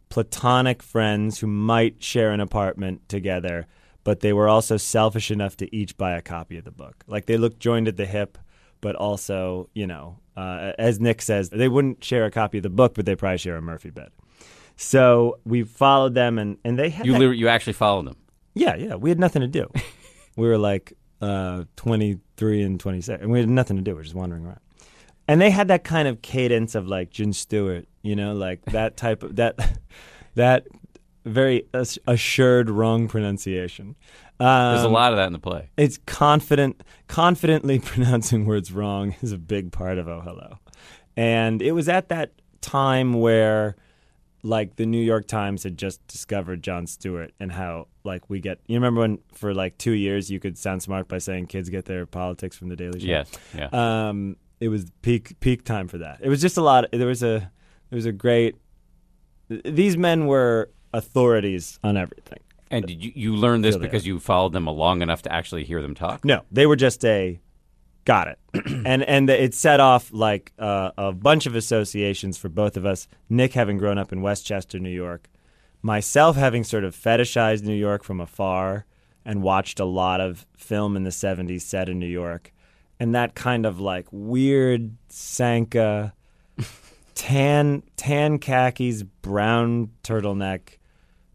platonic friends who might share an apartment together, but they were also selfish enough to each buy a copy of the book. Like they looked joined at the hip, but also, you know, uh, as Nick says, they wouldn't share a copy of the book, but they probably share a Murphy bed. So we followed them, and, and they had you that- you actually followed them. yeah, yeah. We had nothing to do. we were like uh, 23 and 26, and we had nothing to do. We were just wandering around. And they had that kind of cadence of like Jon Stewart, you know, like that type of that that very assured wrong pronunciation. Um, There's a lot of that in the play. It's confident, confidently pronouncing words wrong is a big part of Oh Hello, and it was at that time where like the New York Times had just discovered Jon Stewart and how like we get you remember when for like two years you could sound smart by saying kids get their politics from the Daily Show. Yes, yeah. Um, it was peak peak time for that. It was just a lot. There was a there was a great. These men were authorities on everything. And did you, you learn this because you followed them long enough to actually hear them talk? No, they were just a got it, and and it set off like uh, a bunch of associations for both of us. Nick having grown up in Westchester, New York, myself having sort of fetishized New York from afar and watched a lot of film in the '70s set in New York, and that kind of like weird Sanka. Tan tan khakis, brown turtleneck,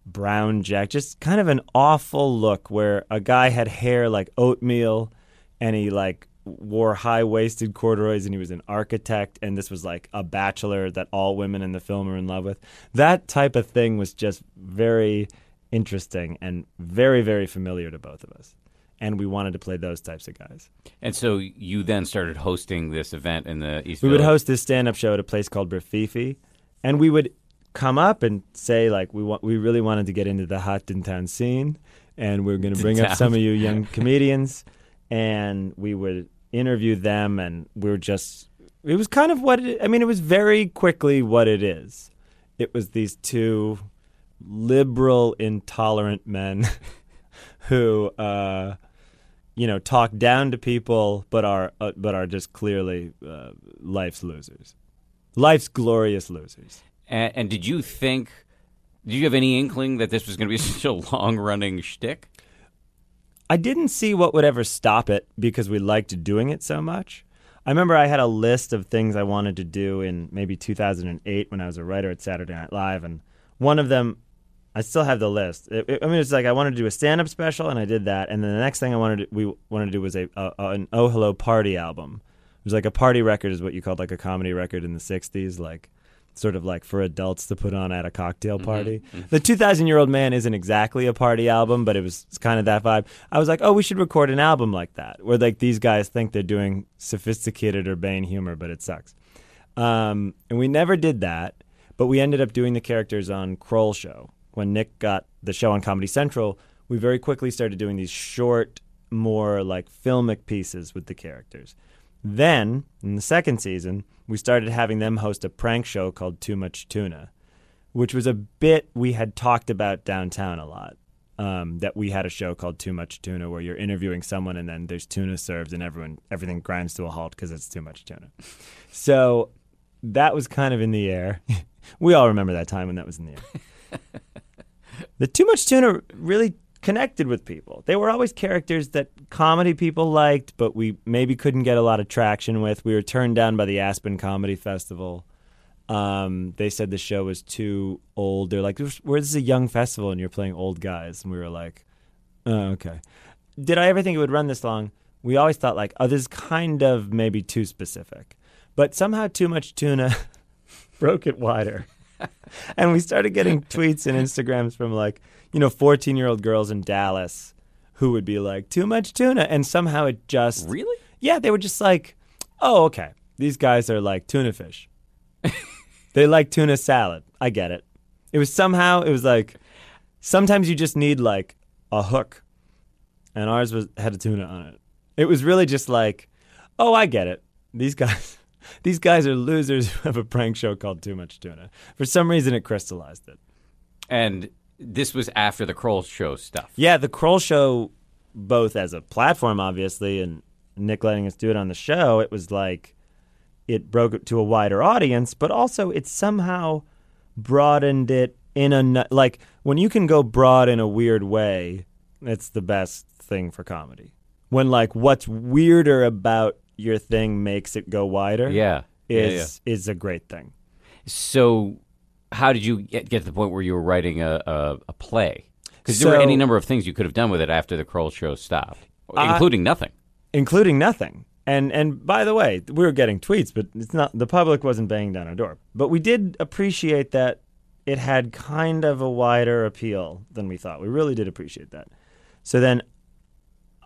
brown jack, just kind of an awful look where a guy had hair like oatmeal and he like wore high waisted corduroys and he was an architect and this was like a bachelor that all women in the film are in love with. That type of thing was just very interesting and very, very familiar to both of us. And we wanted to play those types of guys. And so you then started hosting this event in the East We would host this stand-up show at a place called Rififi, and we would come up and say like we want we really wanted to get into the hot in town scene, and we are going to bring up some of you young comedians, and we would interview them, and we were just it was kind of what it, I mean it was very quickly what it is. It was these two liberal, intolerant men who. Uh, you know, talk down to people, but are uh, but are just clearly uh, life's losers, life's glorious losers. And, and did you think? Did you have any inkling that this was going to be such a long-running shtick? I didn't see what would ever stop it because we liked doing it so much. I remember I had a list of things I wanted to do in maybe 2008 when I was a writer at Saturday Night Live, and one of them, I still have the list. It- it- I mean, it's like I wanted to do a stand-up special, and I did that. And then the next thing I wanted to, we wanted to do was a, a an Oh Hello Party album. It was like a party record, is what you called like a comedy record in the '60s, like sort of like for adults to put on at a cocktail party. The 2,000 Year Old Man isn't exactly a party album, but it was kind of that vibe. I was like, oh, we should record an album like that, where like these guys think they're doing sophisticated urbane humor, but it sucks. Um, and we never did that, but we ended up doing the characters on Kroll Show. When Nick got the show on Comedy Central, we very quickly started doing these short, more like filmic pieces with the characters. Then, in the second season, we started having them host a prank show called Too Much Tuna, which was a bit we had talked about downtown a lot. Um, that we had a show called Too Much Tuna, where you're interviewing someone and then there's tuna served and everyone everything grinds to a halt because it's too much tuna. So that was kind of in the air. we all remember that time when that was in the air. the Too Much Tuna really connected with people. They were always characters that comedy people liked, but we maybe couldn't get a lot of traction with. We were turned down by the Aspen Comedy Festival. Um, they said the show was too old. They're like, "Where this is a young festival and you're playing old guys," and we were like, "Oh, okay." Did I ever think it would run this long? We always thought like, "Oh, this is kind of maybe too specific," but somehow too much tuna broke it wider. and we started getting tweets and Instagrams from like, you know, 14 year old girls in Dallas who would be like, too much tuna. And somehow it just. Really? Yeah, they were just like, oh, okay. These guys are like tuna fish. They like tuna salad. I get it. It was somehow it was like sometimes you just need like a hook, and ours was had a tuna on it. It was really just like, oh, I get it. These guys, these guys are losers who have a prank show called Too Much Tuna. For some reason, it crystallized it. And this was after the Kroll show stuff. Yeah, the Kroll show, both as a platform, obviously, and Nick letting us do it on the show, it was like it broke it to a wider audience, but also it somehow broadened it in a like when you can go broad in a weird way, it's the best thing for comedy. When like what's weirder about your thing makes it go wider, Yeah. Yeah, is is a great thing. So, how did you get, get to the point where you were writing a, a, a play? Because there were any number of things you could have done with it after the Kroll show stopped, including nothing. including nothing. And and by the way, we were getting tweets, but it's not the public wasn't banging down our door. But we did appreciate that it had kind of a wider appeal than we thought. We really did appreciate that. So then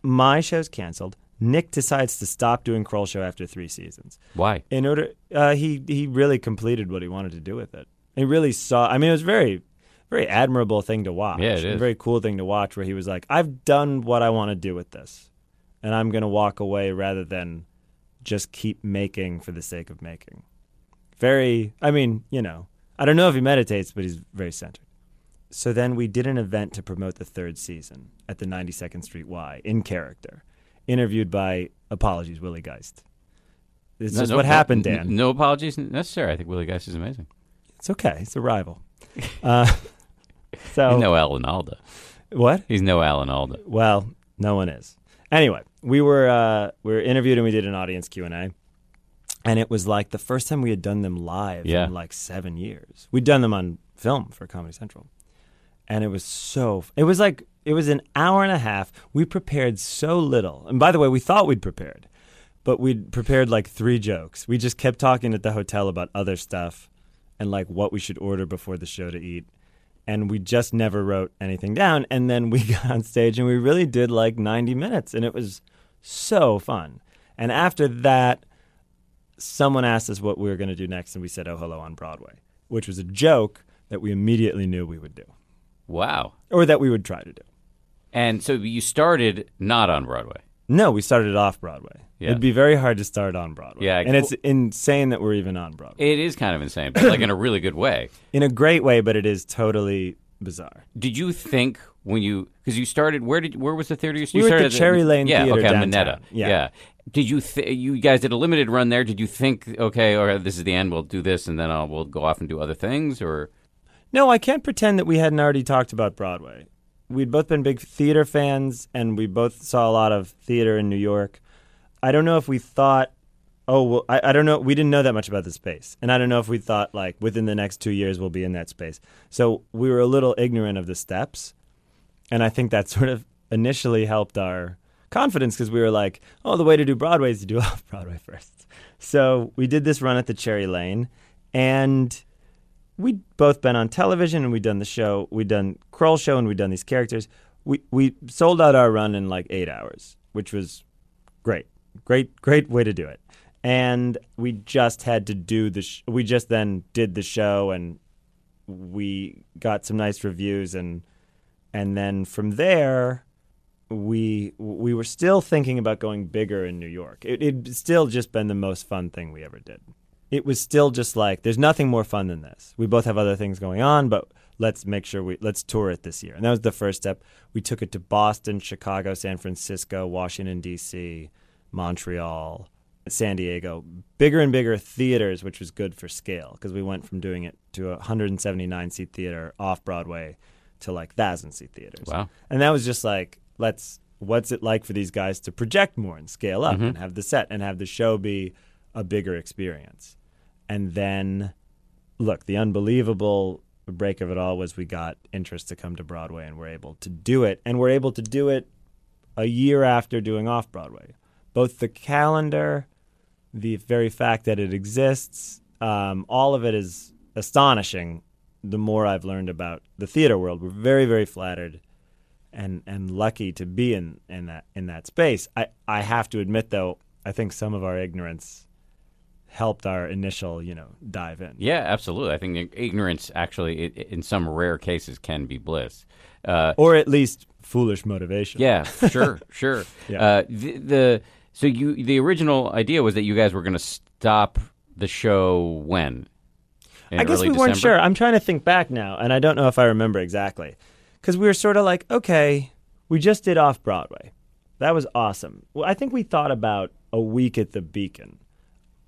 my show's canceled. Nick decides to stop doing Kroll Show after three seasons. Why? In order, uh, he he really completed what he wanted to do with it. He really saw. I mean, it was very, very admirable thing to watch. Yeah, it A very cool thing to watch. Where he was like, "I've done what I want to do with this, and I'm going to walk away rather than just keep making for the sake of making." Very. I mean, you know, I don't know if he meditates, but he's very centered. So then we did an event to promote the third season at the 92nd Street Y in character, interviewed by apologies Willie Geist. This is No- just no- what happened, Dan. No apologies necessary. I think Willie Geist is amazing. It's okay. It's a rival. Uh, so He's no Alan Alda. what? He's no Alan Alda. Well, no one is. Anyway, we were uh, we were interviewed and we did an audience Q and A, and it was like the first time we had done them live Yeah. in like seven years. We'd done them on film for Comedy Central, and it was so. It was like it was an hour and a half. We prepared so little, and by the way, we thought we'd prepared, but we'd prepared like three jokes. We just kept talking at the hotel about other stuff, and like what we should order before the show to eat and we just never wrote anything down. And then we got on stage and we really did like 90 minutes, and it was so fun. And after that, someone asked us what we were going to do next, and we said, Oh, hello on Broadway, which was a joke that we immediately knew we would do, Wow. or that we would try to do. And so you started not on Broadway. No, we started off Broadway. Yeah. It'd be very hard to start on Broadway. Yeah, and it's insane that we're even on Broadway. It is kind of insane, but like in a really good way. In a great way, but it is totally bizarre. Did you think when you because you started where did where was the theater you, you We at started the Cherry Lane yeah Theater okay downtown. Minetta Yeah. Did you th- you guys did a limited run there? Did you think okay, or this is the end? We'll do this, and then I'll, we'll go off and do other things, or No, I can't pretend that we hadn't already talked about Broadway. We'd both been big theater fans, and we both saw a lot of theater in New York. I don't know if we thought, oh, well, I, I don't know. We didn't know that much about the space. And I don't know if we thought, like, within the next two years, we'll be in that space. So we were a little ignorant of the steps. And I think that sort of initially helped our confidence because we were like, oh, the way to do Broadway is to do off Broadway first. So we did this run at the Cherry Lane, and we'd both been on television and we'd done the show. We'd done Kroll show and we'd done these characters. We we sold out our run in like eight hours, which was great, great, great way to do it. And we just had to do the. Sh- we just then did the show and we got some nice reviews and and then from there we we were still thinking about going bigger in New York. It, it'd still just been the most fun thing we ever did. It was still just like there's nothing more fun than this. We both have other things going on, but let's make sure we let's tour it this year. And that was the first step. We took it to Boston, Chicago, San Francisco, Washington D.C., Montreal, San Diego, bigger and bigger theaters, which was good for scale because we went from doing it to a 179 seat theater off Broadway to like thousand seat theaters. Wow. And that was just like, let's, what's it like for these guys to project more and scale up mm-hmm. and have the set and have the show be a bigger experience? And then, look, the unbelievable break of it all was we got interest to come to Broadway and we're able to do it. And we're able to do it a year after doing off Broadway. Both the calendar, the very fact that it exists, um, all of it is astonishing. The more I've learned about the theater world, we're very, very flattered and and lucky to be in, in that in that space. I, I have to admit though, I think some of our ignorance helped our initial, you know, dive in. Yeah, absolutely. I think ignorance actually, in some rare cases, can be bliss, uh, or at least foolish motivation. Yeah, sure, sure. Yeah. Uh, the, the, so you the original idea was that you guys were going to stop the show when. I guess we weren't sure. I'm trying to think back now, and I don't know if I remember exactly, because we were sort of like, okay, we just did off Broadway. That was awesome. Well, I think we thought about a week at the Beacon.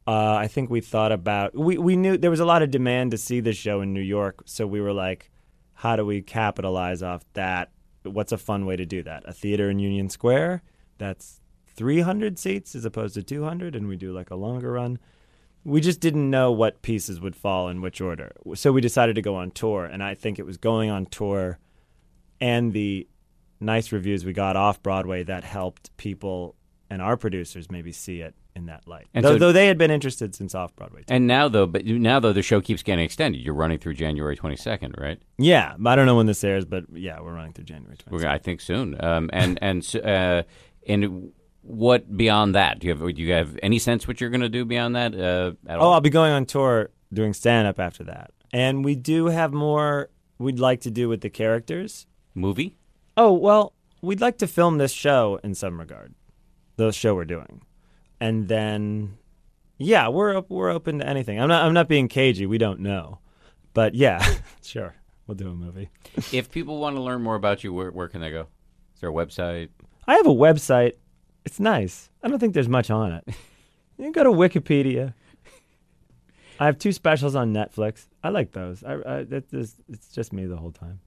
Uh, I think we thought about we we knew there was a lot of demand to see the show in New York, so we were like, how do we capitalize off that? What's a fun way to do that? A theater in Union Square that's 300 seats as opposed to 200, and we do like a longer run. We just didn't know what pieces would fall in which order, so we decided to go on tour. And I think it was going on tour and the nice reviews we got off Broadway that helped people and our producers maybe see it in that light. And though, so, though they had been interested since off Broadway. And now though, but now though the show keeps getting extended. You're running through January 22nd, right? Yeah, I don't know when this airs, but yeah, we're running through January 22nd. I think soon. Um, and and uh, and what beyond that? Do you have do you have any sense what you're going to do beyond that? Uh, oh, I'll be going on tour doing stand up after that, and we do have more we'd like to do with the characters. Movie? Oh well, we'd like to film this show in some regard, the show we're doing, and then yeah, we're we're open to anything. I'm not I'm not being cagey. We don't know, but yeah, sure, we'll do a movie. if people want to learn more about you, where where can they go? Is there a website? I have a website. It's nice. I don't think there's much on it. You can go to Wikipedia. I have two specials on Netflix. I like those. I, I it's just me the whole time.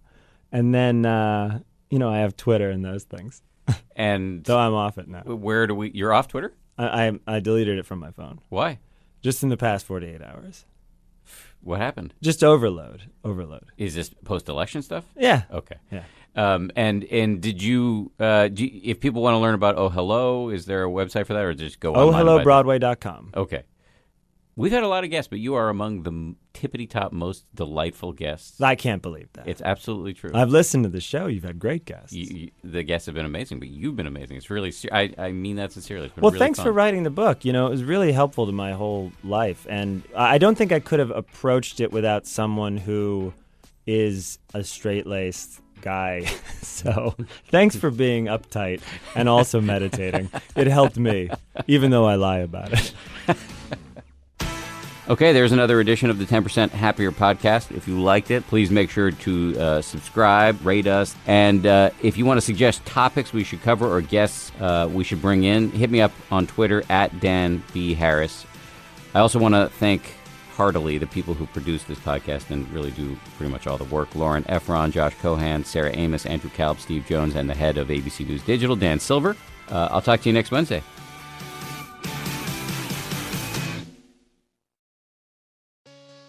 And then uh, you know, I have Twitter and those things. And so I'm off it now. Where do we? You're off Twitter? I, I, I deleted it from my phone. Why? Just in the past 48 hours. What happened? Just overload. Overload. Is this post-election stuff? Yeah. Okay. Yeah. Um, and and did you, uh, do you, if people want to learn about Oh Hello, is there a website for that, or just go? On there? OhHelloBroadway.com. Okay. We've had a lot of guests, but you are among the tippity top most delightful guests. I can't believe that. It's absolutely true. I've listened to the show. You've had great guests. You, you, the guests have been amazing, but you've been amazing. It's really, I, I mean that sincerely. well, really thanks fun. for writing the book. You know, it was really helpful to my whole life, and I don't think I could have approached it without someone who is a straight laced guy. so thanks for being uptight and also meditating. It helped me, even though I lie about it. Okay, there's another edition of the 10% Happier podcast. If you liked it, please make sure to uh, subscribe, rate us, and uh, if you want to suggest topics we should cover or guests uh, we should bring in, hit me up on Twitter at Dan B. Harris. I also want to thank heartily the people who produce this podcast and really do pretty much all the work Lauren Efron, Josh Cohan, Sarah Amos, Andrew Kalb, Steve Jones, and the head of ABC News Digital, Dan Silver. Uh, I'll talk to you next Wednesday.